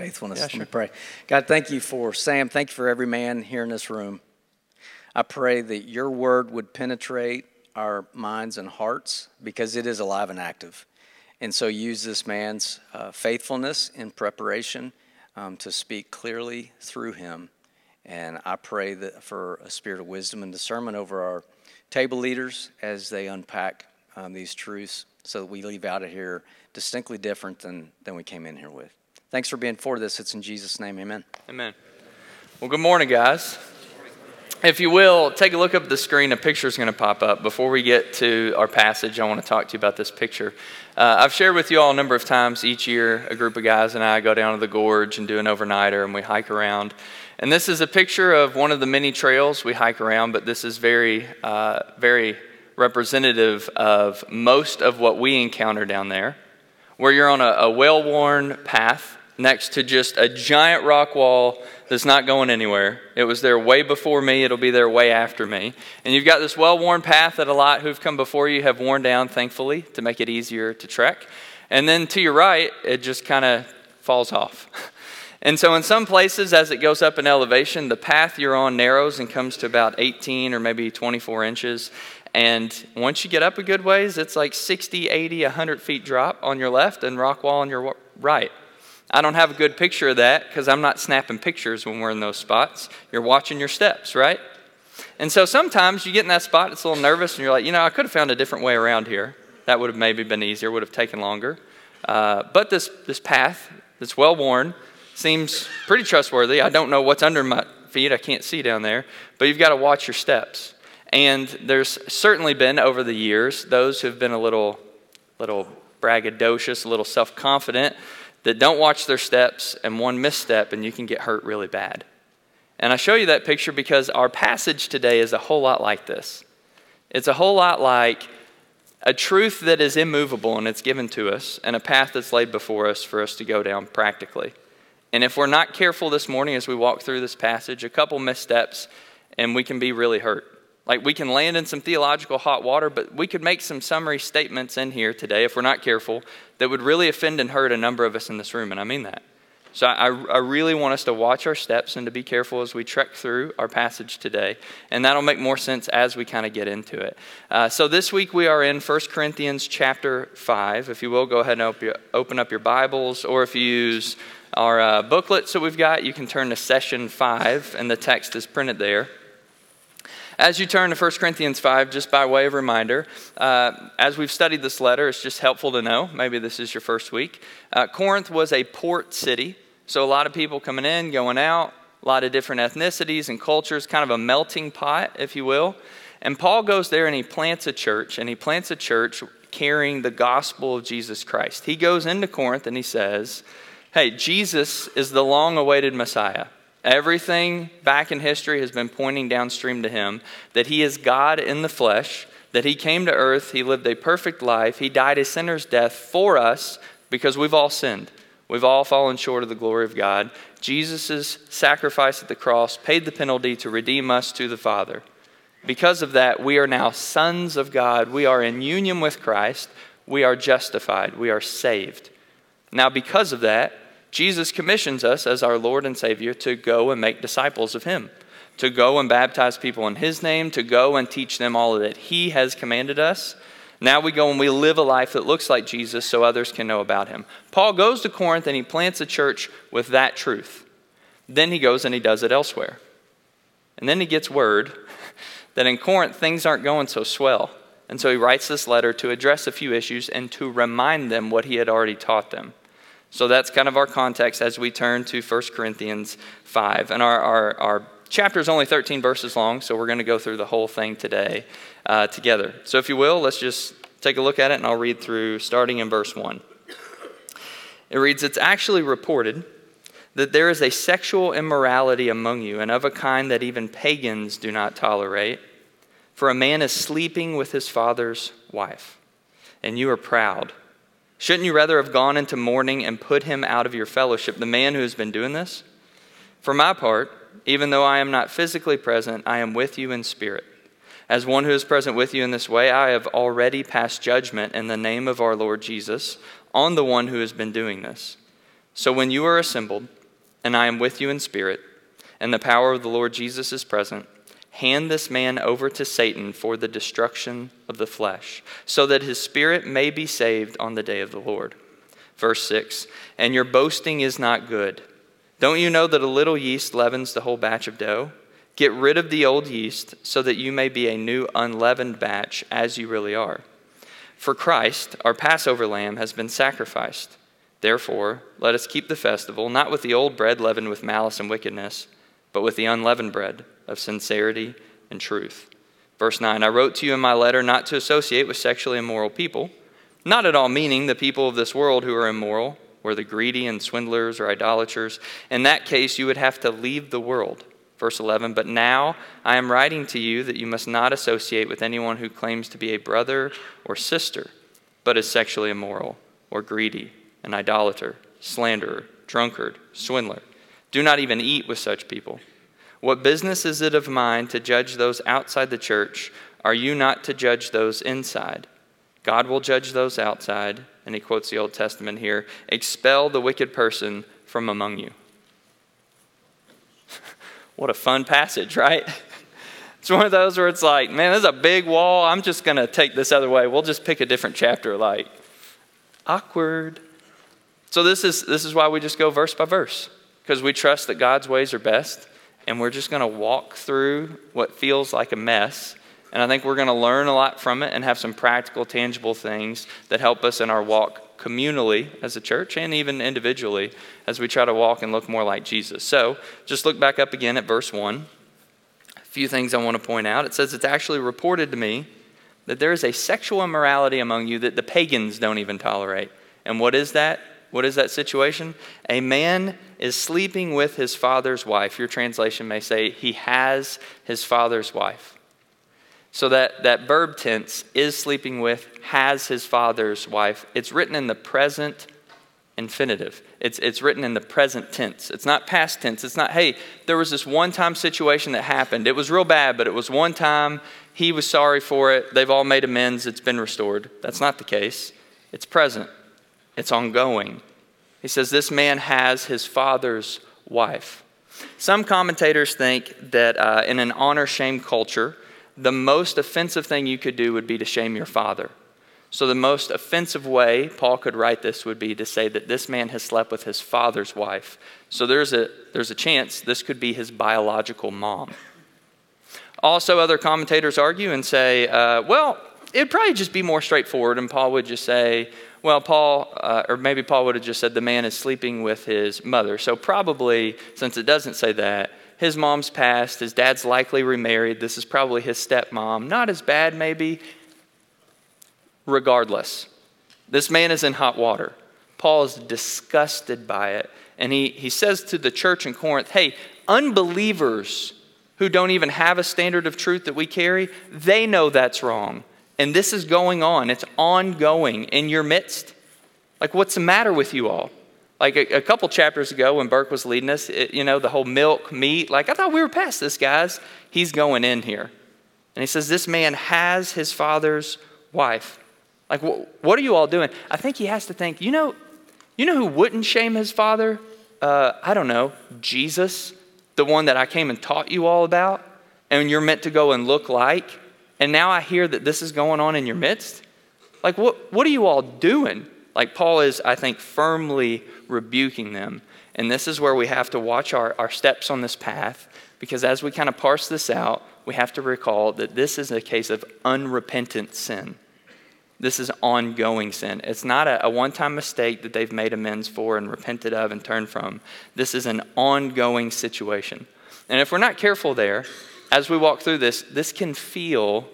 Thanks for your faithfulness. Yeah, sure. Let me pray. God, thank you for Sam. Thank you for every man here in this room. I pray that your word would penetrate our minds and hearts because it is alive and active. And so use this man's uh, faithfulness in preparation um, to speak clearly through him and I pray that for a spirit of wisdom and discernment over our table leaders as they unpack um, these truths so that we leave out of here distinctly different than, than we came in here with. Thanks for being for this. It's in Jesus' name. Amen. Amen. Well, good morning, guys. If you will, take a look up the screen. A picture is going to pop up. Before we get to our passage, I want to talk to you about this picture. Uh, I've shared with you all a number of times each year, a group of guys and I go down to the gorge and do an overnighter, and we hike around. And this is a picture of one of the many trails we hike around, but this is very, uh, very representative of most of what we encounter down there, where you're on a, a well worn path next to just a giant rock wall that's not going anywhere. It was there way before me, it'll be there way after me. And you've got this well worn path that a lot who've come before you have worn down, thankfully, to make it easier to trek. And then to your right, it just kind of falls off. And so, in some places, as it goes up in elevation, the path you're on narrows and comes to about 18 or maybe 24 inches. And once you get up a good ways, it's like 60, 80, 100 feet drop on your left and rock wall on your right. I don't have a good picture of that because I'm not snapping pictures when we're in those spots. You're watching your steps, right? And so sometimes you get in that spot, it's a little nervous, and you're like, you know, I could have found a different way around here. That would have maybe been easier, would have taken longer. Uh, but this, this path that's well worn, seems pretty trustworthy. I don't know what's under my feet, I can't see down there, but you've got to watch your steps. And there's certainly been over the years those who've been a little, little braggadocious, a little self confident, that don't watch their steps, and one misstep, and you can get hurt really bad. And I show you that picture because our passage today is a whole lot like this. It's a whole lot like a truth that is immovable and it's given to us, and a path that's laid before us for us to go down practically. And if we're not careful this morning as we walk through this passage, a couple missteps and we can be really hurt. Like we can land in some theological hot water, but we could make some summary statements in here today, if we're not careful, that would really offend and hurt a number of us in this room. And I mean that. So I, I, really want us to watch our steps and to be careful as we trek through our passage today. And that'll make more sense as we kind of get into it. Uh, so this week we are in 1 Corinthians chapter 5. If you will, go ahead and open up your Bibles, or if you use our uh, booklets that we've got, you can turn to session 5, and the text is printed there. As you turn to 1 Corinthians 5, just by way of reminder, uh, as we've studied this letter, it's just helpful to know. Maybe this is your first week. Uh, Corinth was a port city, so a lot of people coming in, going out, a lot of different ethnicities and cultures, kind of a melting pot, if you will. And Paul goes there and he plants a church, and he plants a church carrying the gospel of Jesus Christ. He goes into Corinth and he says, Hey, Jesus is the long awaited Messiah. Everything back in history has been pointing downstream to him that he is God in the flesh, that he came to earth, he lived a perfect life, he died a sinner's death for us because we've all sinned. We've all fallen short of the glory of God. Jesus' sacrifice at the cross paid the penalty to redeem us to the Father. Because of that, we are now sons of God. We are in union with Christ. We are justified. We are saved. Now, because of that, Jesus commissions us as our Lord and Savior to go and make disciples of Him, to go and baptize people in His name, to go and teach them all that He has commanded us. Now we go and we live a life that looks like Jesus so others can know about Him. Paul goes to Corinth and he plants a church with that truth. Then he goes and he does it elsewhere. And then he gets word that in Corinth things aren't going so swell. And so he writes this letter to address a few issues and to remind them what he had already taught them. So that's kind of our context as we turn to 1 Corinthians 5. And our, our, our chapter is only 13 verses long, so we're going to go through the whole thing today uh, together. So if you will, let's just take a look at it, and I'll read through starting in verse 1. It reads It's actually reported that there is a sexual immorality among you, and of a kind that even pagans do not tolerate. For a man is sleeping with his father's wife, and you are proud. Shouldn't you rather have gone into mourning and put him out of your fellowship, the man who has been doing this? For my part, even though I am not physically present, I am with you in spirit. As one who is present with you in this way, I have already passed judgment in the name of our Lord Jesus on the one who has been doing this. So when you are assembled, and I am with you in spirit, and the power of the Lord Jesus is present, hand this man over to Satan for the destruction of the flesh, so that his spirit may be saved on the day of the Lord. Verse 6 And your boasting is not good. Don't you know that a little yeast leavens the whole batch of dough? Get rid of the old yeast so that you may be a new unleavened batch as you really are. For Christ, our Passover lamb, has been sacrificed. Therefore, let us keep the festival, not with the old bread leavened with malice and wickedness, but with the unleavened bread of sincerity and truth. Verse 9 I wrote to you in my letter not to associate with sexually immoral people, not at all meaning the people of this world who are immoral, or the greedy and swindlers or idolaters. In that case, you would have to leave the world. Verse 11 But now I am writing to you that you must not associate with anyone who claims to be a brother or sister, but is sexually immoral or greedy an idolater, slanderer, drunkard, swindler. Do not even eat with such people. What business is it of mine to judge those outside the church? Are you not to judge those inside? God will judge those outside. And he quotes the Old Testament here expel the wicked person from among you. what a fun passage, right? It's one of those where it's like, man, there's a big wall. I'm just going to take this other way. We'll just pick a different chapter. Like, awkward. So this is this is why we just go verse by verse because we trust that God's ways are best and we're just going to walk through what feels like a mess and I think we're going to learn a lot from it and have some practical tangible things that help us in our walk communally as a church and even individually as we try to walk and look more like Jesus. So, just look back up again at verse 1. A few things I want to point out. It says it's actually reported to me that there is a sexual immorality among you that the pagans don't even tolerate. And what is that? What is that situation? A man is sleeping with his father's wife. Your translation may say he has his father's wife. So that, that verb tense is sleeping with, has his father's wife. It's written in the present infinitive. It's, it's written in the present tense. It's not past tense. It's not, hey, there was this one time situation that happened. It was real bad, but it was one time. He was sorry for it. They've all made amends. It's been restored. That's not the case. It's present it's ongoing. He says, This man has his father's wife. Some commentators think that uh, in an honor shame culture, the most offensive thing you could do would be to shame your father. So, the most offensive way Paul could write this would be to say that this man has slept with his father's wife. So, there's a, there's a chance this could be his biological mom. Also, other commentators argue and say, uh, well, it'd probably just be more straightforward, and Paul would just say, well, Paul, uh, or maybe Paul would have just said the man is sleeping with his mother. So, probably, since it doesn't say that, his mom's passed, his dad's likely remarried, this is probably his stepmom. Not as bad, maybe. Regardless, this man is in hot water. Paul is disgusted by it. And he, he says to the church in Corinth, hey, unbelievers who don't even have a standard of truth that we carry, they know that's wrong. And this is going on, it's ongoing in your midst. Like, what's the matter with you all? Like a, a couple chapters ago when Burke was leading us, it, you know, the whole milk, meat, like, I thought we were past this, guys. He's going in here. And he says, This man has his father's wife. Like, wh- what are you all doing? I think he has to think, you know, you know who wouldn't shame his father? Uh, I don't know, Jesus, the one that I came and taught you all about, and you're meant to go and look like and now I hear that this is going on in your midst? Like, what, what are you all doing? Like, Paul is, I think, firmly rebuking them. And this is where we have to watch our, our steps on this path, because as we kind of parse this out, we have to recall that this is a case of unrepentant sin. This is ongoing sin. It's not a, a one time mistake that they've made amends for and repented of and turned from. This is an ongoing situation. And if we're not careful there, as we walk through this, this can feel,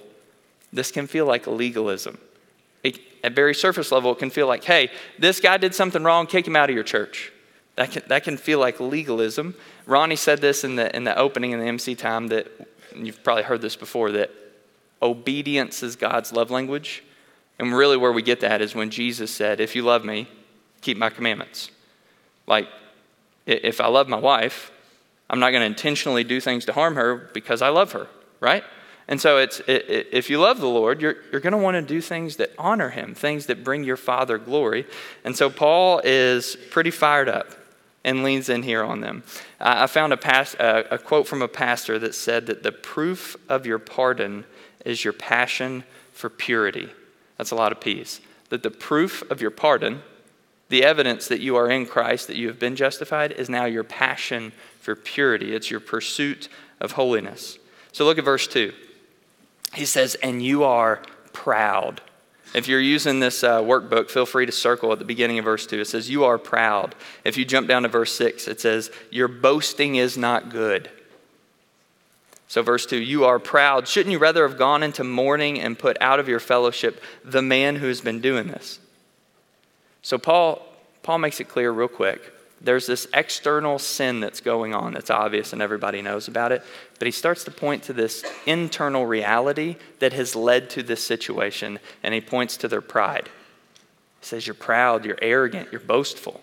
this can feel like legalism. It, at very surface level, it can feel like, hey, this guy did something wrong, kick him out of your church. That can, that can feel like legalism. Ronnie said this in the, in the opening in the MC time that you've probably heard this before that obedience is God's love language. And really, where we get that is when Jesus said, If you love me, keep my commandments. Like, if I love my wife, I'm not going to intentionally do things to harm her because I love her, right? And so it's it, if you love the Lord, you're, you're going to want to do things that honor him, things that bring your Father glory. And so Paul is pretty fired up and leans in here on them. I found a, past, a quote from a pastor that said that the proof of your pardon is your passion for purity. That's a lot of P's. That the proof of your pardon, the evidence that you are in Christ, that you have been justified, is now your passion for purity. It's your pursuit of holiness. So look at verse 2. He says, And you are proud. If you're using this uh, workbook, feel free to circle at the beginning of verse 2. It says, You are proud. If you jump down to verse 6, it says, Your boasting is not good. So, verse 2, you are proud. Shouldn't you rather have gone into mourning and put out of your fellowship the man who's been doing this? So, Paul, Paul makes it clear real quick. There's this external sin that's going on that's obvious and everybody knows about it. But he starts to point to this internal reality that has led to this situation, and he points to their pride. He says, You're proud, you're arrogant, you're boastful.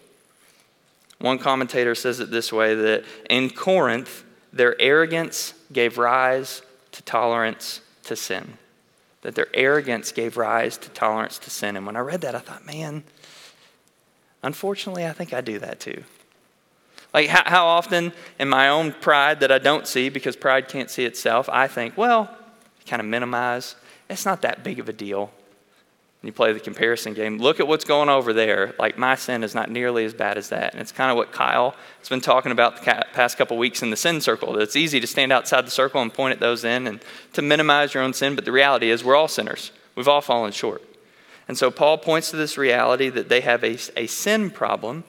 One commentator says it this way that in Corinth, their arrogance gave rise to tolerance to sin. That their arrogance gave rise to tolerance to sin. And when I read that, I thought, man, unfortunately, I think I do that too. Like, how, how often in my own pride that I don't see because pride can't see itself, I think, well, kind of minimize. It's not that big of a deal. And you play the comparison game. Look at what's going over there. Like, my sin is not nearly as bad as that. And it's kind of what Kyle has been talking about the past couple weeks in the sin circle. It's easy to stand outside the circle and point at those in and to minimize your own sin, but the reality is we're all sinners. We've all fallen short. And so Paul points to this reality that they have a, a sin problem,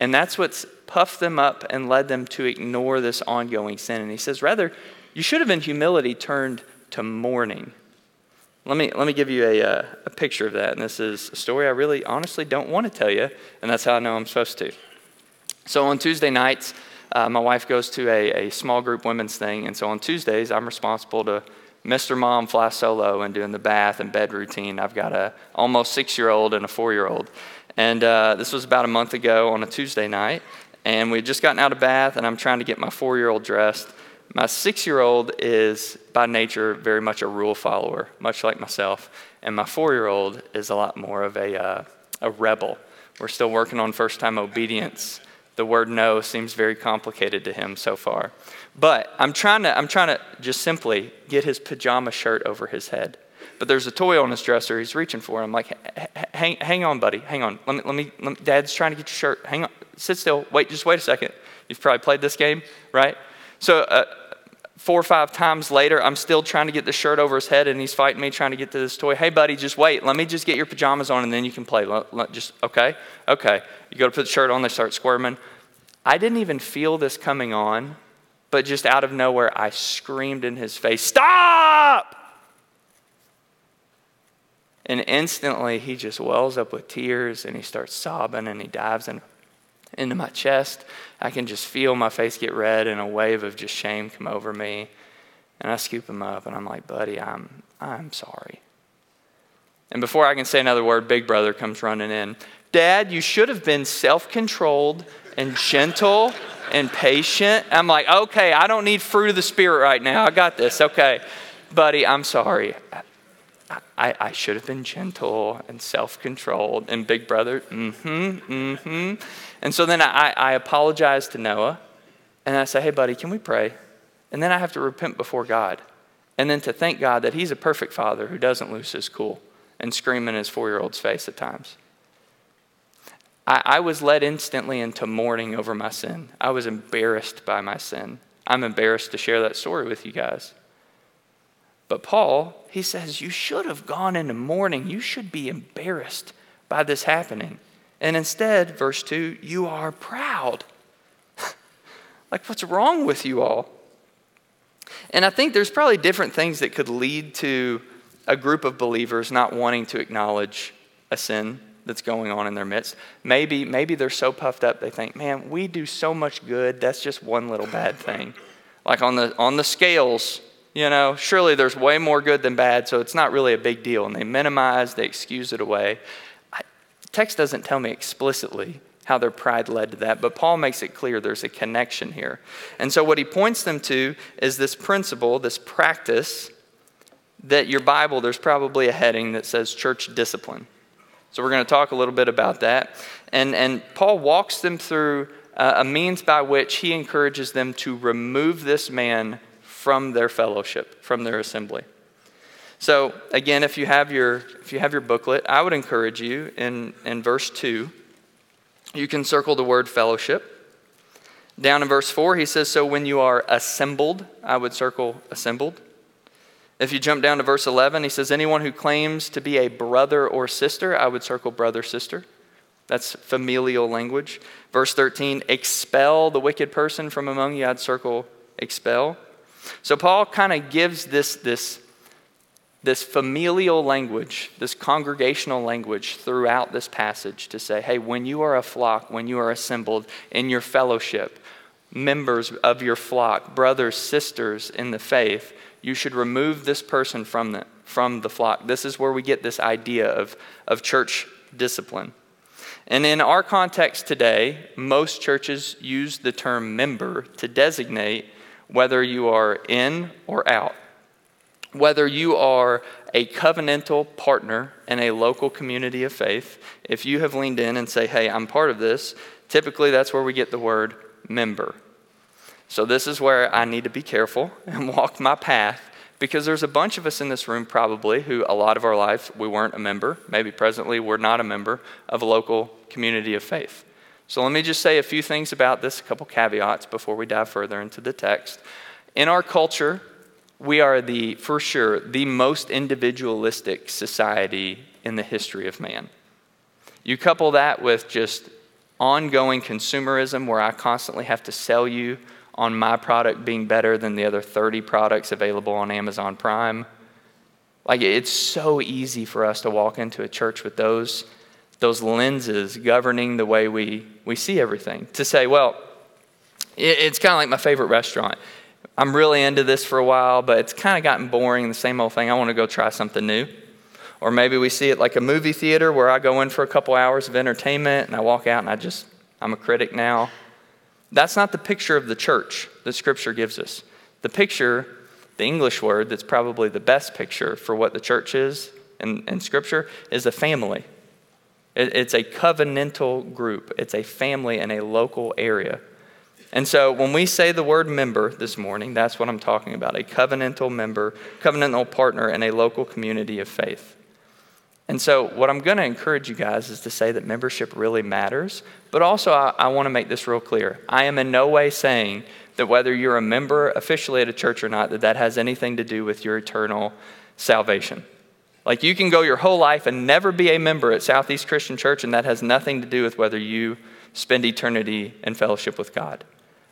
and that's what's puffed them up and led them to ignore this ongoing sin. And he says, rather, you should have in humility turned to mourning. Let me, let me give you a, uh, a picture of that. And this is a story I really honestly don't want to tell you, and that's how I know I'm supposed to. So on Tuesday nights, uh, my wife goes to a, a small group women's thing. And so on Tuesdays, I'm responsible to Mr. Mom fly solo and doing the bath and bed routine. I've got a almost six year old and a four year old. And uh, this was about a month ago on a Tuesday night and we had just gotten out of bath, and I'm trying to get my four year old dressed. My six year old is by nature very much a rule follower, much like myself, and my four year old is a lot more of a, uh, a rebel. We're still working on first time obedience. The word no seems very complicated to him so far. But I'm trying to, I'm trying to just simply get his pajama shirt over his head. But there's a toy on his dresser he's reaching for. I'm like, hang, hang on, buddy, hang on. Let me, let me, let me, Dad's trying to get your shirt. Hang on sit still, wait, just wait a second. You've probably played this game, right? So, uh, four or five times later, I'm still trying to get the shirt over his head, and he's fighting me, trying to get to this toy. Hey, buddy, just wait. Let me just get your pajamas on, and then you can play. Let, let, just okay, okay. You go to put the shirt on, they start squirming. I didn't even feel this coming on, but just out of nowhere, I screamed in his face, "Stop!" And instantly, he just wells up with tears, and he starts sobbing, and he dives in into my chest. I can just feel my face get red and a wave of just shame come over me. And I scoop him up and I'm like, buddy, I'm, I'm sorry. And before I can say another word, Big Brother comes running in. Dad, you should have been self controlled and gentle and patient. I'm like, okay, I don't need fruit of the Spirit right now. I got this. Okay. Buddy, I'm sorry. I, I should have been gentle and self controlled. And Big Brother, mm hmm, mm hmm. And so then I, I apologize to Noah and I say, hey, buddy, can we pray? And then I have to repent before God. And then to thank God that He's a perfect father who doesn't lose his cool and scream in his four year old's face at times. I, I was led instantly into mourning over my sin. I was embarrassed by my sin. I'm embarrassed to share that story with you guys. But Paul, he says, You should have gone into mourning. You should be embarrassed by this happening. And instead, verse 2, you are proud. like, what's wrong with you all? And I think there's probably different things that could lead to a group of believers not wanting to acknowledge a sin that's going on in their midst. Maybe, maybe they're so puffed up they think, man, we do so much good, that's just one little bad thing. Like on the, on the scales, you know, surely there's way more good than bad, so it's not really a big deal. And they minimize, they excuse it away. I, text doesn't tell me explicitly how their pride led to that, but Paul makes it clear there's a connection here. And so what he points them to is this principle, this practice that your Bible, there's probably a heading that says church discipline. So we're going to talk a little bit about that. And, and Paul walks them through uh, a means by which he encourages them to remove this man from their fellowship, from their assembly. So again, if you have your, if you have your booklet, I would encourage you in, in verse 2, you can circle the word fellowship. Down in verse 4, he says, So when you are assembled, I would circle assembled. If you jump down to verse 11, he says, Anyone who claims to be a brother or sister, I would circle brother, sister. That's familial language. Verse 13, expel the wicked person from among you, I'd circle expel. So Paul kind of gives this, this, this familial language, this congregational language throughout this passage to say, hey, when you are a flock, when you are assembled in your fellowship, members of your flock, brothers, sisters in the faith, you should remove this person from the, from the flock. This is where we get this idea of, of church discipline. And in our context today, most churches use the term member to designate whether you are in or out, whether you are a covenantal partner in a local community of faith. If you have leaned in and say, hey, I'm part of this, typically that's where we get the word member. So, this is where I need to be careful and walk my path because there's a bunch of us in this room probably who a lot of our life we weren't a member. Maybe presently we're not a member of a local community of faith. So, let me just say a few things about this, a couple caveats before we dive further into the text. In our culture, we are the, for sure, the most individualistic society in the history of man. You couple that with just ongoing consumerism where I constantly have to sell you on my product being better than the other 30 products available on Amazon Prime. Like, it's so easy for us to walk into a church with those, those lenses governing the way we, we see everything. To say, well, it, it's kind of like my favorite restaurant. I'm really into this for a while, but it's kind of gotten boring, the same old thing. I want to go try something new. Or maybe we see it like a movie theater where I go in for a couple hours of entertainment and I walk out and I just, I'm a critic now. That's not the picture of the church that Scripture gives us. The picture, the English word that's probably the best picture for what the church is in, in Scripture, is a family. It, it's a covenantal group, it's a family in a local area. And so when we say the word member this morning, that's what I'm talking about a covenantal member, covenantal partner in a local community of faith. And so, what I'm going to encourage you guys is to say that membership really matters, but also I, I want to make this real clear. I am in no way saying that whether you're a member officially at a church or not, that that has anything to do with your eternal salvation. Like you can go your whole life and never be a member at Southeast Christian Church, and that has nothing to do with whether you spend eternity in fellowship with God.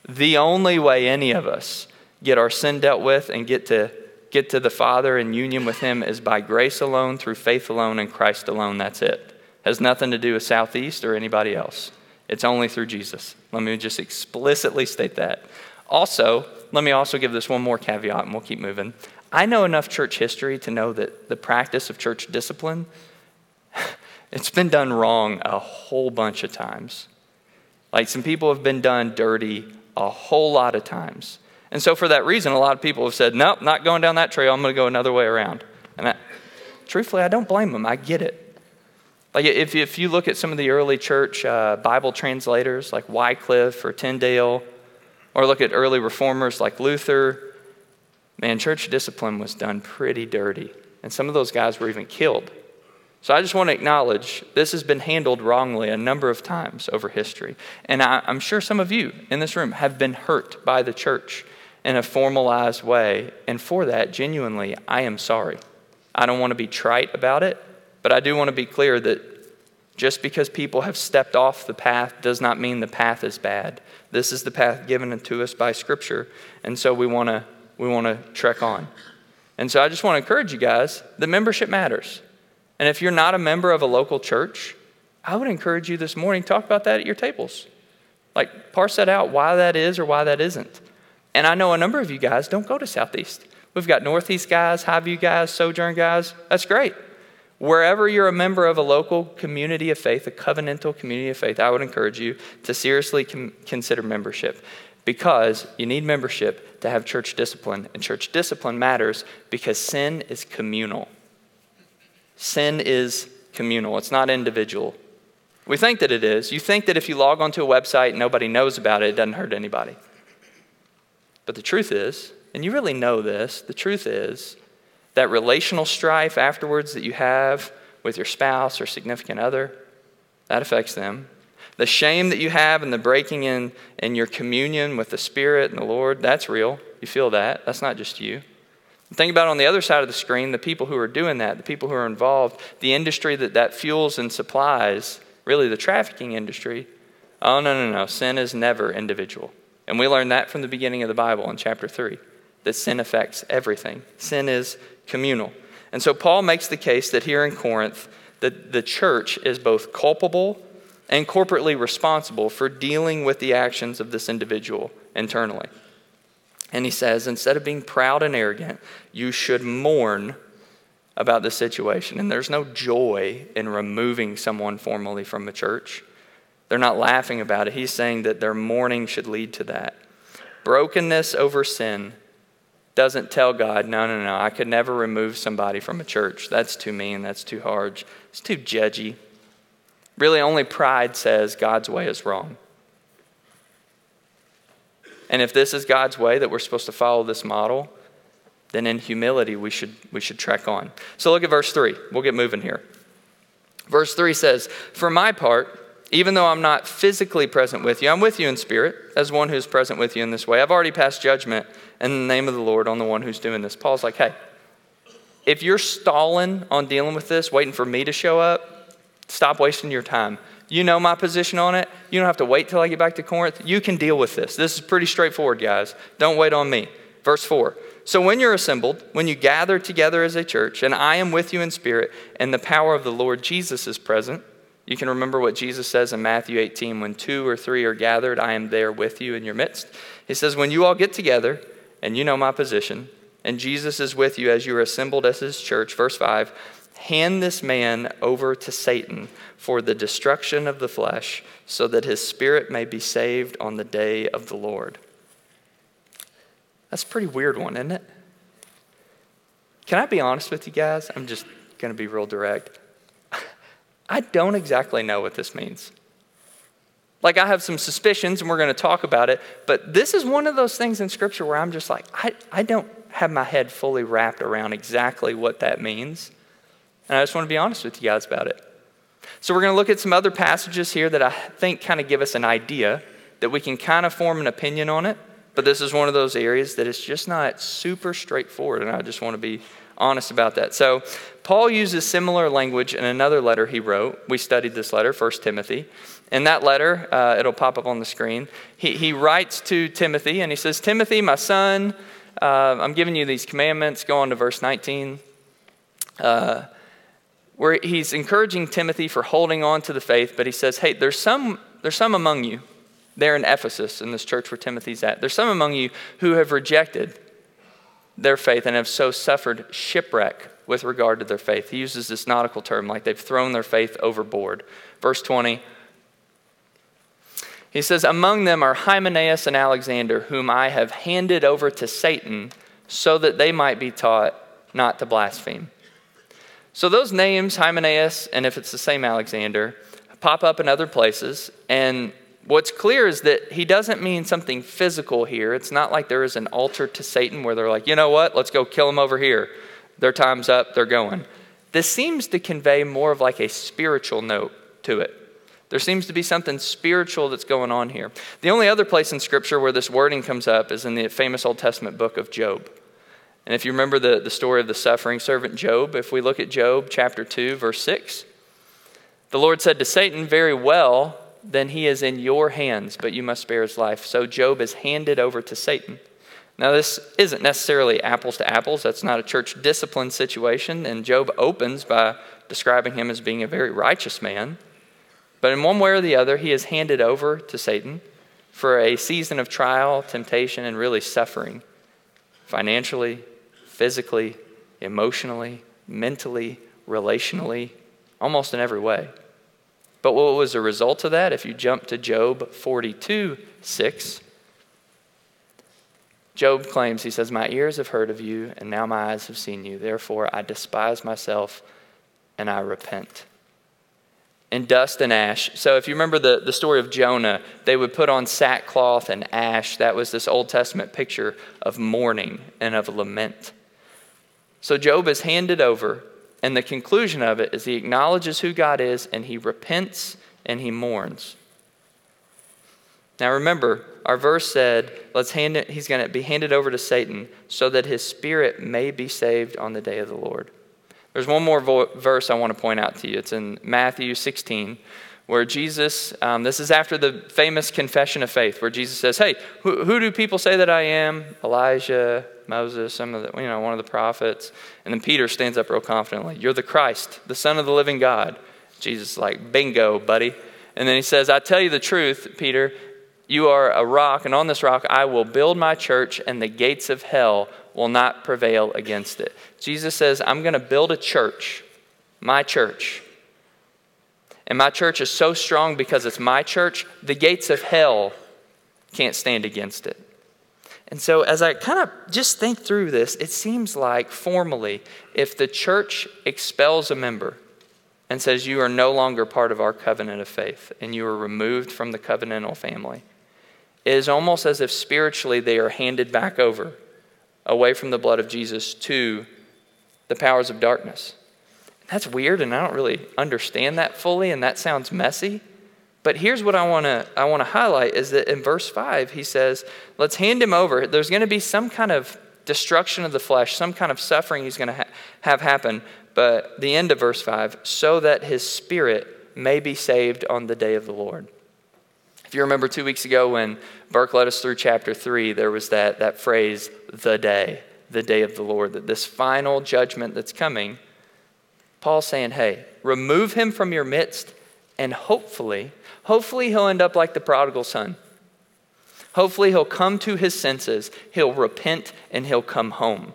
The only way any of us get our sin dealt with and get to get to the Father in union with Him is by grace alone, through faith alone, and Christ alone. That's it. Has nothing to do with Southeast or anybody else. It's only through Jesus. Let me just explicitly state that. Also, let me also give this one more caveat and we'll keep moving. I know enough church history to know that the practice of church discipline, it's been done wrong a whole bunch of times. Like some people have been done dirty a whole lot of times. And so, for that reason, a lot of people have said, Nope, not going down that trail. I'm going to go another way around. And I, truthfully, I don't blame them. I get it. Like, if, if you look at some of the early church uh, Bible translators, like Wycliffe or Tyndale, or look at early reformers like Luther, man, church discipline was done pretty dirty. And some of those guys were even killed. So I just want to acknowledge this has been handled wrongly a number of times over history. And I, am sure some of you in this room have been hurt by the church in a formalized way. And for that, genuinely, I am sorry. I don't want to be trite about it, but I do want to be clear that just because people have stepped off the path does not mean the path is bad. This is the path given to us by Scripture, and so we want to we want to trek on. And so I just want to encourage you guys that membership matters. And if you're not a member of a local church, I would encourage you this morning, talk about that at your tables. Like, parse that out, why that is or why that isn't. And I know a number of you guys don't go to Southeast. We've got Northeast guys, Highview guys, Sojourn guys. That's great. Wherever you're a member of a local community of faith, a covenantal community of faith, I would encourage you to seriously com- consider membership because you need membership to have church discipline. And church discipline matters because sin is communal. Sin is communal, it's not individual. We think that it is. You think that if you log onto a website nobody knows about it, it doesn't hurt anybody. But the truth is, and you really know this, the truth is that relational strife afterwards that you have with your spouse or significant other, that affects them. The shame that you have and the breaking in in your communion with the Spirit and the Lord, that's real. You feel that. That's not just you. Think about on the other side of the screen the people who are doing that, the people who are involved, the industry that that fuels and supplies, really the trafficking industry. Oh, no, no, no. Sin is never individual. And we learn that from the beginning of the Bible in chapter 3 that sin affects everything. Sin is communal. And so Paul makes the case that here in Corinth, that the church is both culpable and corporately responsible for dealing with the actions of this individual internally. And he says, instead of being proud and arrogant, you should mourn about the situation. And there's no joy in removing someone formally from a church. They're not laughing about it. He's saying that their mourning should lead to that. Brokenness over sin doesn't tell God, no, no, no, I could never remove somebody from a church. That's too mean. That's too hard. It's too judgy. Really, only pride says God's way is wrong. And if this is God's way that we're supposed to follow this model, then in humility we should, we should trek on. So look at verse 3. We'll get moving here. Verse 3 says, For my part, even though I'm not physically present with you, I'm with you in spirit, as one who's present with you in this way. I've already passed judgment in the name of the Lord on the one who's doing this. Paul's like, hey, if you're stalling on dealing with this, waiting for me to show up, stop wasting your time. You know my position on it. You don't have to wait till I get back to Corinth. You can deal with this. This is pretty straightforward, guys. Don't wait on me. Verse 4. So when you're assembled, when you gather together as a church, and I am with you in spirit, and the power of the Lord Jesus is present, you can remember what Jesus says in Matthew 18 when two or three are gathered, I am there with you in your midst. He says, When you all get together, and you know my position, and Jesus is with you as you are assembled as his church, verse 5, hand this man over to Satan for the destruction of the flesh, so that his spirit may be saved on the day of the Lord. That's a pretty weird one, isn't it? Can I be honest with you guys? I'm just going to be real direct. I don't exactly know what this means. Like, I have some suspicions, and we're going to talk about it, but this is one of those things in Scripture where I'm just like, I, I don't have my head fully wrapped around exactly what that means. And I just want to be honest with you guys about it. So, we're going to look at some other passages here that I think kind of give us an idea that we can kind of form an opinion on it. But this is one of those areas that it's just not super straightforward, and I just want to be honest about that. So, Paul uses similar language in another letter he wrote. We studied this letter, 1 Timothy. In that letter, uh, it'll pop up on the screen. He, he writes to Timothy and he says, Timothy, my son, uh, I'm giving you these commandments. Go on to verse 19. Uh, where he's encouraging Timothy for holding on to the faith, but he says, Hey, there's some, there's some among you there in Ephesus, in this church where Timothy's at. There's some among you who have rejected their faith and have so suffered shipwreck with regard to their faith. He uses this nautical term like they've thrown their faith overboard. Verse 20. He says, Among them are Hymenaeus and Alexander, whom I have handed over to Satan so that they might be taught not to blaspheme. So those names, Hymenaeus, and if it's the same Alexander, pop up in other places. And what's clear is that he doesn't mean something physical here. It's not like there is an altar to Satan where they're like, you know what, let's go kill him over here. Their time's up, they're going. This seems to convey more of like a spiritual note to it. There seems to be something spiritual that's going on here. The only other place in Scripture where this wording comes up is in the famous Old Testament book of Job. And if you remember the, the story of the suffering servant Job, if we look at Job chapter 2, verse 6, the Lord said to Satan, Very well, then he is in your hands, but you must spare his life. So Job is handed over to Satan. Now, this isn't necessarily apples to apples. That's not a church discipline situation. And Job opens by describing him as being a very righteous man. But in one way or the other, he is handed over to Satan for a season of trial, temptation, and really suffering financially, physically, emotionally, mentally, relationally, almost in every way. But what was the result of that? If you jump to Job 42 6, Job claims, he says, My ears have heard of you, and now my eyes have seen you. Therefore, I despise myself and I repent. In dust and ash. So, if you remember the, the story of Jonah, they would put on sackcloth and ash. That was this Old Testament picture of mourning and of lament. So, Job is handed over, and the conclusion of it is he acknowledges who God is, and he repents and he mourns. Now remember, our verse said, let's hand it, he's going to be handed over to Satan so that his spirit may be saved on the day of the Lord. There's one more vo- verse I want to point out to you. It's in Matthew 16, where Jesus, um, this is after the famous confession of faith, where Jesus says, Hey, who, who do people say that I am? Elijah, Moses, some of the, you know, one of the prophets. And then Peter stands up real confidently, You're the Christ, the Son of the living God. Jesus like, Bingo, buddy. And then he says, I tell you the truth, Peter, you are a rock, and on this rock I will build my church, and the gates of hell will not prevail against it. Jesus says, I'm going to build a church, my church. And my church is so strong because it's my church, the gates of hell can't stand against it. And so, as I kind of just think through this, it seems like formally, if the church expels a member and says, You are no longer part of our covenant of faith, and you are removed from the covenantal family, it is almost as if spiritually they are handed back over, away from the blood of Jesus, to the powers of darkness. That's weird, and I don't really understand that fully, and that sounds messy. But here's what I want to I want to highlight is that in verse 5 he says, "Let's hand him over. There's going to be some kind of destruction of the flesh, some kind of suffering he's going to ha- have happen, but the end of verse 5, so that his spirit may be saved on the day of the Lord." If you remember two weeks ago when Burke led us through chapter 3, there was that, that phrase, the day, the day of the Lord, that this final judgment that's coming, Paul's saying, hey, remove him from your midst, and hopefully, hopefully he'll end up like the prodigal son. Hopefully he'll come to his senses, he'll repent, and he'll come home.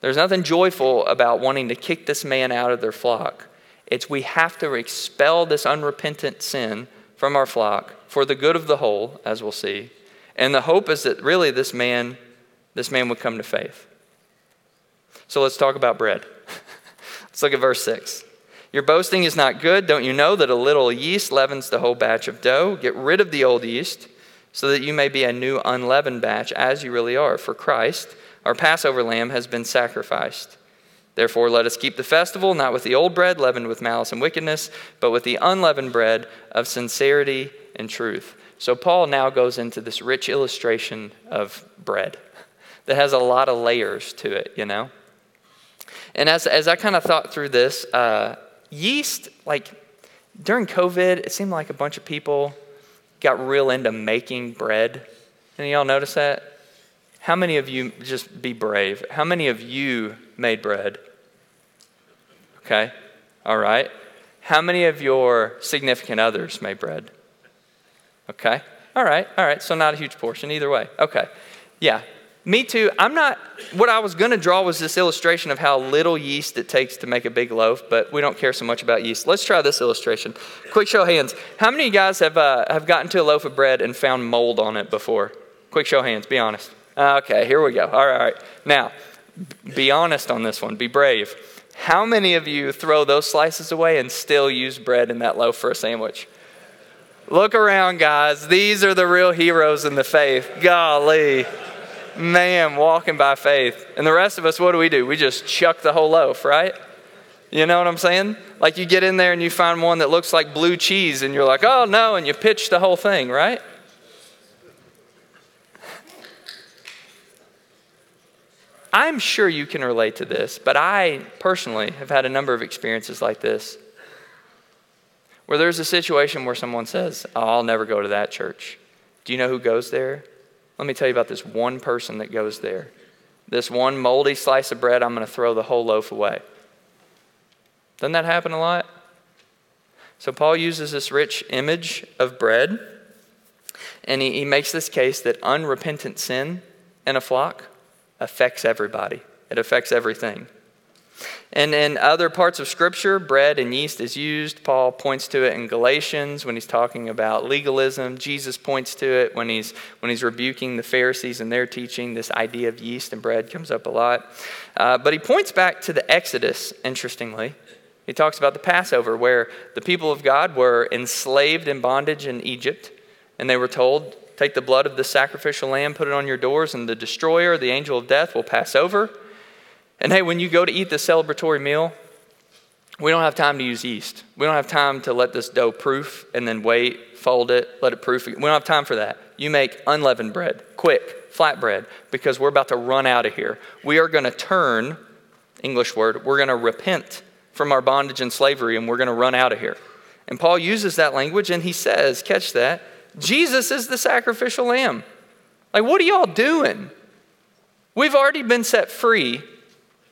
There's nothing joyful about wanting to kick this man out of their flock. It's we have to expel this unrepentant sin from our flock for the good of the whole, as we'll see. And the hope is that really this man, this man would come to faith. So let's talk about bread. let's look at verse 6. Your boasting is not good. Don't you know that a little yeast leavens the whole batch of dough? Get rid of the old yeast so that you may be a new unleavened batch as you really are. For Christ, our Passover lamb, has been sacrificed. Therefore, let us keep the festival not with the old bread leavened with malice and wickedness, but with the unleavened bread of sincerity and truth. So, Paul now goes into this rich illustration of bread that has a lot of layers to it, you know? And as, as I kind of thought through this, uh, yeast, like during COVID, it seemed like a bunch of people got real into making bread. Any y'all notice that? How many of you, just be brave, how many of you made bread? Okay, all right. How many of your significant others made bread? Okay, all right, all right. So, not a huge portion either way. Okay, yeah, me too. I'm not, what I was going to draw was this illustration of how little yeast it takes to make a big loaf, but we don't care so much about yeast. Let's try this illustration. Quick show of hands. How many of you guys have, uh, have gotten to a loaf of bread and found mold on it before? Quick show of hands, be honest. Okay, here we go. All right, all right. Now, be honest on this one, be brave. How many of you throw those slices away and still use bread in that loaf for a sandwich? Look around, guys. These are the real heroes in the faith. Golly. Man, walking by faith. And the rest of us, what do we do? We just chuck the whole loaf, right? You know what I'm saying? Like you get in there and you find one that looks like blue cheese and you're like, oh no, and you pitch the whole thing, right? I'm sure you can relate to this, but I personally have had a number of experiences like this where there's a situation where someone says, oh, I'll never go to that church. Do you know who goes there? Let me tell you about this one person that goes there. This one moldy slice of bread, I'm going to throw the whole loaf away. Doesn't that happen a lot? So Paul uses this rich image of bread, and he, he makes this case that unrepentant sin in a flock affects everybody, it affects everything. And in other parts of Scripture, bread and yeast is used. Paul points to it in Galatians when he's talking about legalism. Jesus points to it when he's, when he's rebuking the Pharisees and their teaching. This idea of yeast and bread comes up a lot. Uh, but he points back to the Exodus, interestingly. He talks about the Passover, where the people of God were enslaved in bondage in Egypt, and they were told, Take the blood of the sacrificial lamb, put it on your doors, and the destroyer, the angel of death, will pass over. And hey, when you go to eat the celebratory meal, we don't have time to use yeast. We don't have time to let this dough proof and then wait, fold it, let it proof. We don't have time for that. You make unleavened bread, quick, flat bread, because we're about to run out of here. We are going to turn, English word, we're going to repent from our bondage and slavery and we're going to run out of here. And Paul uses that language and he says, catch that, Jesus is the sacrificial lamb. Like, what are y'all doing? We've already been set free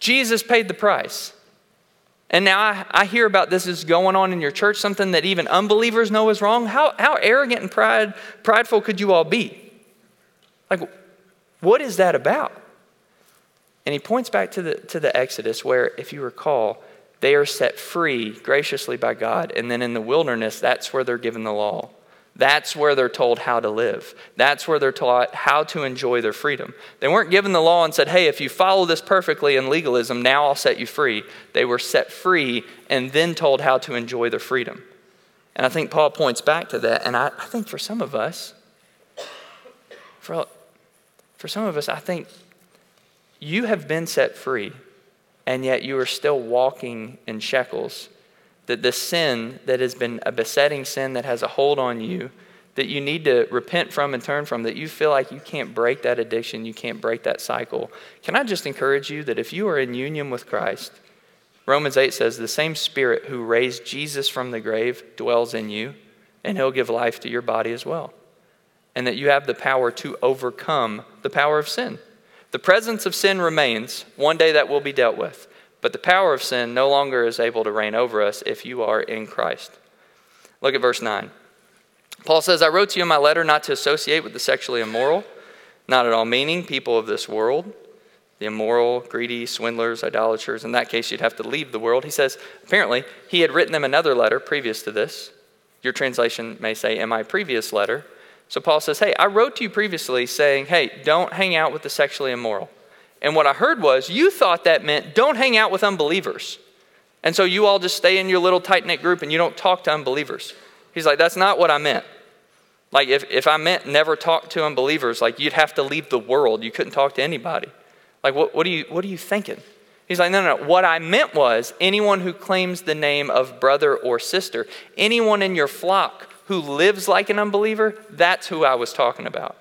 Jesus paid the price. And now I, I, hear about this is going on in your church, something that even unbelievers know is wrong. How, how arrogant and pride, prideful could you all be? Like, what is that about? And he points back to the, to the Exodus, where, if you recall, they are set free graciously by God. And then in the wilderness, that's where they're given the law. That's where they're told how to live. That's where they're taught how to enjoy their freedom. They weren't given the law and said, hey, if you follow this perfectly in legalism, now I'll set you free. They were set free and then told how to enjoy their freedom. And I think Paul points back to that. And I, I think for some of us, for, for some of us, I think you have been set free, and yet you are still walking in shackles that the sin that has been a besetting sin that has a hold on you, that you need to repent from and turn from, that you feel like you can't break that addiction, you can't break that cycle. Can I just encourage you that if you are in union with Christ, Romans 8 says, the same Spirit who raised Jesus from the grave dwells in you, and he'll give life to your body as well. And that you have the power to overcome the power of sin. The presence of sin remains. One day that will be dealt with. But the power of sin no longer is able to reign over us if you are in Christ. Look at verse 9. Paul says, I wrote to you in my letter not to associate with the sexually immoral, not at all meaning people of this world, the immoral, greedy, swindlers, idolaters. In that case, you'd have to leave the world. He says, apparently, he had written them another letter previous to this. Your translation may say, in my previous letter. So Paul says, Hey, I wrote to you previously saying, Hey, don't hang out with the sexually immoral. And what I heard was you thought that meant don't hang out with unbelievers. And so you all just stay in your little tight knit group and you don't talk to unbelievers. He's like, that's not what I meant. Like, if, if I meant never talk to unbelievers, like, you'd have to leave the world. You couldn't talk to anybody. Like, what, what, are, you, what are you thinking? He's like, no, no, no. What I meant was anyone who claims the name of brother or sister, anyone in your flock who lives like an unbeliever, that's who I was talking about.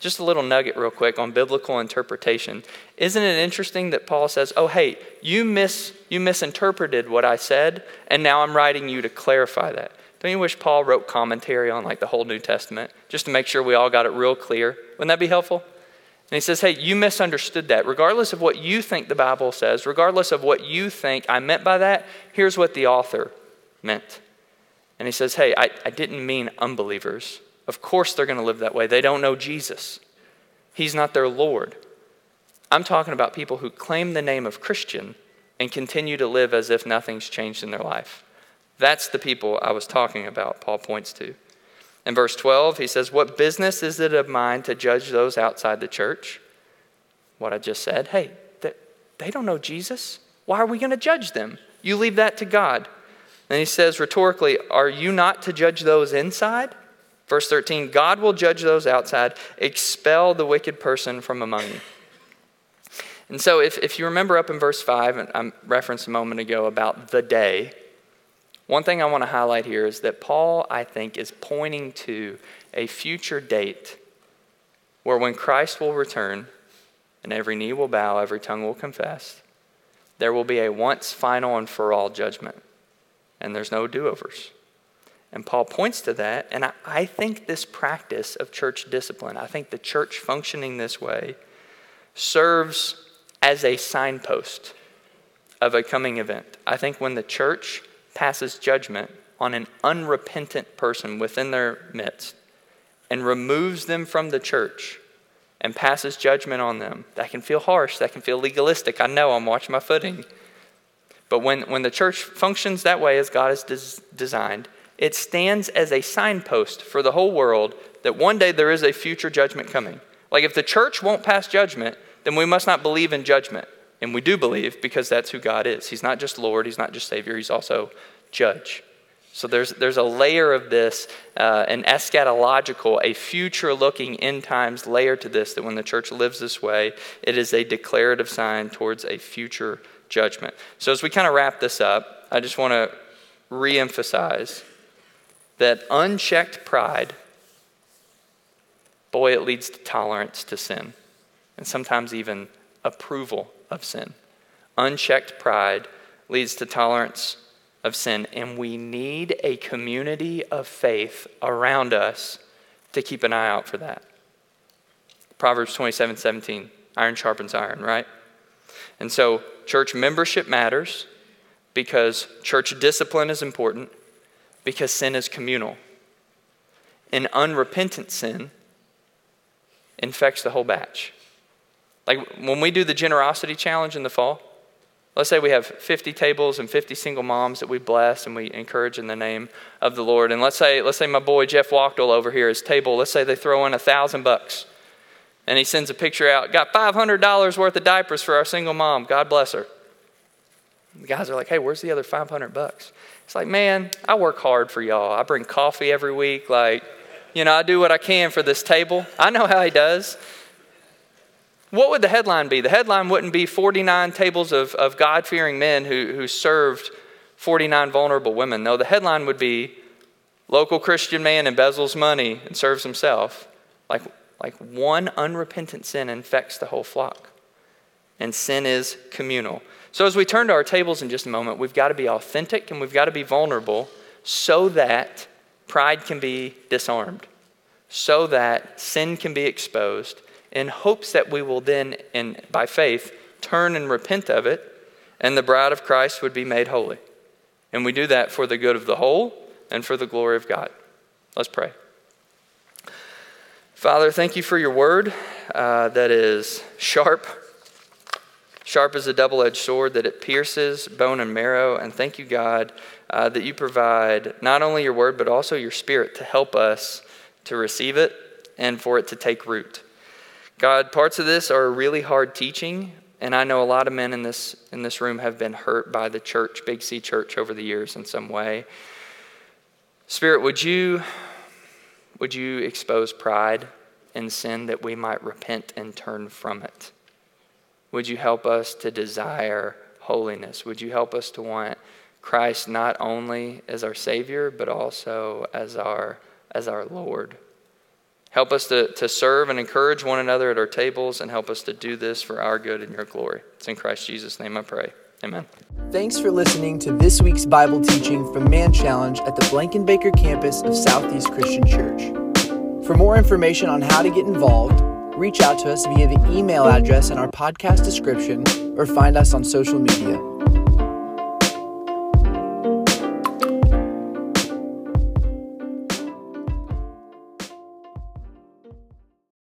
Just a little nugget, real quick, on biblical interpretation. Isn't it interesting that Paul says, Oh, hey, you, mis- you misinterpreted what I said, and now I'm writing you to clarify that? Don't you wish Paul wrote commentary on like the whole New Testament just to make sure we all got it real clear? Wouldn't that be helpful? And he says, Hey, you misunderstood that. Regardless of what you think the Bible says, regardless of what you think I meant by that, here's what the author meant. And he says, Hey, I, I didn't mean unbelievers. Of course, they're going to live that way. They don't know Jesus, He's not their Lord. I'm talking about people who claim the name of Christian and continue to live as if nothing's changed in their life. That's the people I was talking about, Paul points to. In verse 12, he says, What business is it of mine to judge those outside the church? What I just said. Hey, they don't know Jesus. Why are we going to judge them? You leave that to God. And he says rhetorically, Are you not to judge those inside? Verse 13 God will judge those outside, expel the wicked person from among you. And so, if, if you remember up in verse 5, and I referenced a moment ago about the day, one thing I want to highlight here is that Paul, I think, is pointing to a future date where when Christ will return and every knee will bow, every tongue will confess, there will be a once final and for all judgment, and there's no do overs. And Paul points to that. And I, I, think this practice of church discipline, I think the church functioning this way, serves as a signpost of a coming event. I think when the church passes judgment on an unrepentant person within their midst and removes them from the church and passes judgment on them, that can feel harsh, that can feel legalistic. I know I'm watching my footing. But when, when the church functions that way as God has des- designed, it stands as a signpost for the whole world that one day there is a future judgment coming. Like if the church won't pass judgment, then we must not believe in judgment. And we do believe because that's who God is. He's not just Lord, He's not just Savior, He's also judge. So there's, there's a layer of this, uh, an eschatological, a future looking end times layer to this, that when the church lives this way, it is a declarative sign towards a future judgment. So as we kind of wrap this up, I just want to re emphasize that unchecked pride, boy, it leads to tolerance to sin, and sometimes even approval of sin. Unchecked pride leads to tolerance of sin, and we need a community of faith around us to keep an eye out for that. Proverbs 27 17, iron sharpens iron, right? And so, church membership matters because church discipline is important, because sin is communal. And unrepentant sin infects the whole batch. Like when we do the generosity challenge in the fall, let's say we have 50 tables and 50 single moms that we bless and we encourage in the name of the Lord. And let's say, let's say my boy Jeff Wachtel over here, his table, let's say they throw in a thousand bucks. And he sends a picture out, got $500 worth of diapers for our single mom. God bless her. The guys are like, hey, where's the other 500 bucks? It's like, man, I work hard for y'all. I bring coffee every week. Like, you know, I do what I can for this table. I know how he does. What would the headline be? The headline wouldn't be 49 tables of, of God fearing men who, who served 49 vulnerable women. No, the headline would be local Christian man embezzles money and serves himself. Like, like one unrepentant sin infects the whole flock. And sin is communal. So, as we turn to our tables in just a moment, we've got to be authentic and we've got to be vulnerable so that pride can be disarmed, so that sin can be exposed, in hopes that we will then, in, by faith, turn and repent of it, and the bride of Christ would be made holy. And we do that for the good of the whole and for the glory of God. Let's pray. Father, thank you for your word uh, that is sharp, sharp as a double edged sword, that it pierces bone and marrow. And thank you, God, uh, that you provide not only your word, but also your spirit to help us to receive it and for it to take root. God, parts of this are really hard teaching, and I know a lot of men in this, in this room have been hurt by the church, Big C Church, over the years in some way. Spirit, would you, would you expose pride and sin that we might repent and turn from it? Would you help us to desire holiness? Would you help us to want Christ not only as our Savior, but also as our, as our Lord? Help us to, to serve and encourage one another at our tables and help us to do this for our good and your glory. It's in Christ Jesus' name I pray. Amen. Thanks for listening to this week's Bible teaching from Man Challenge at the Blankenbaker campus of Southeast Christian Church. For more information on how to get involved, reach out to us via the email address in our podcast description or find us on social media.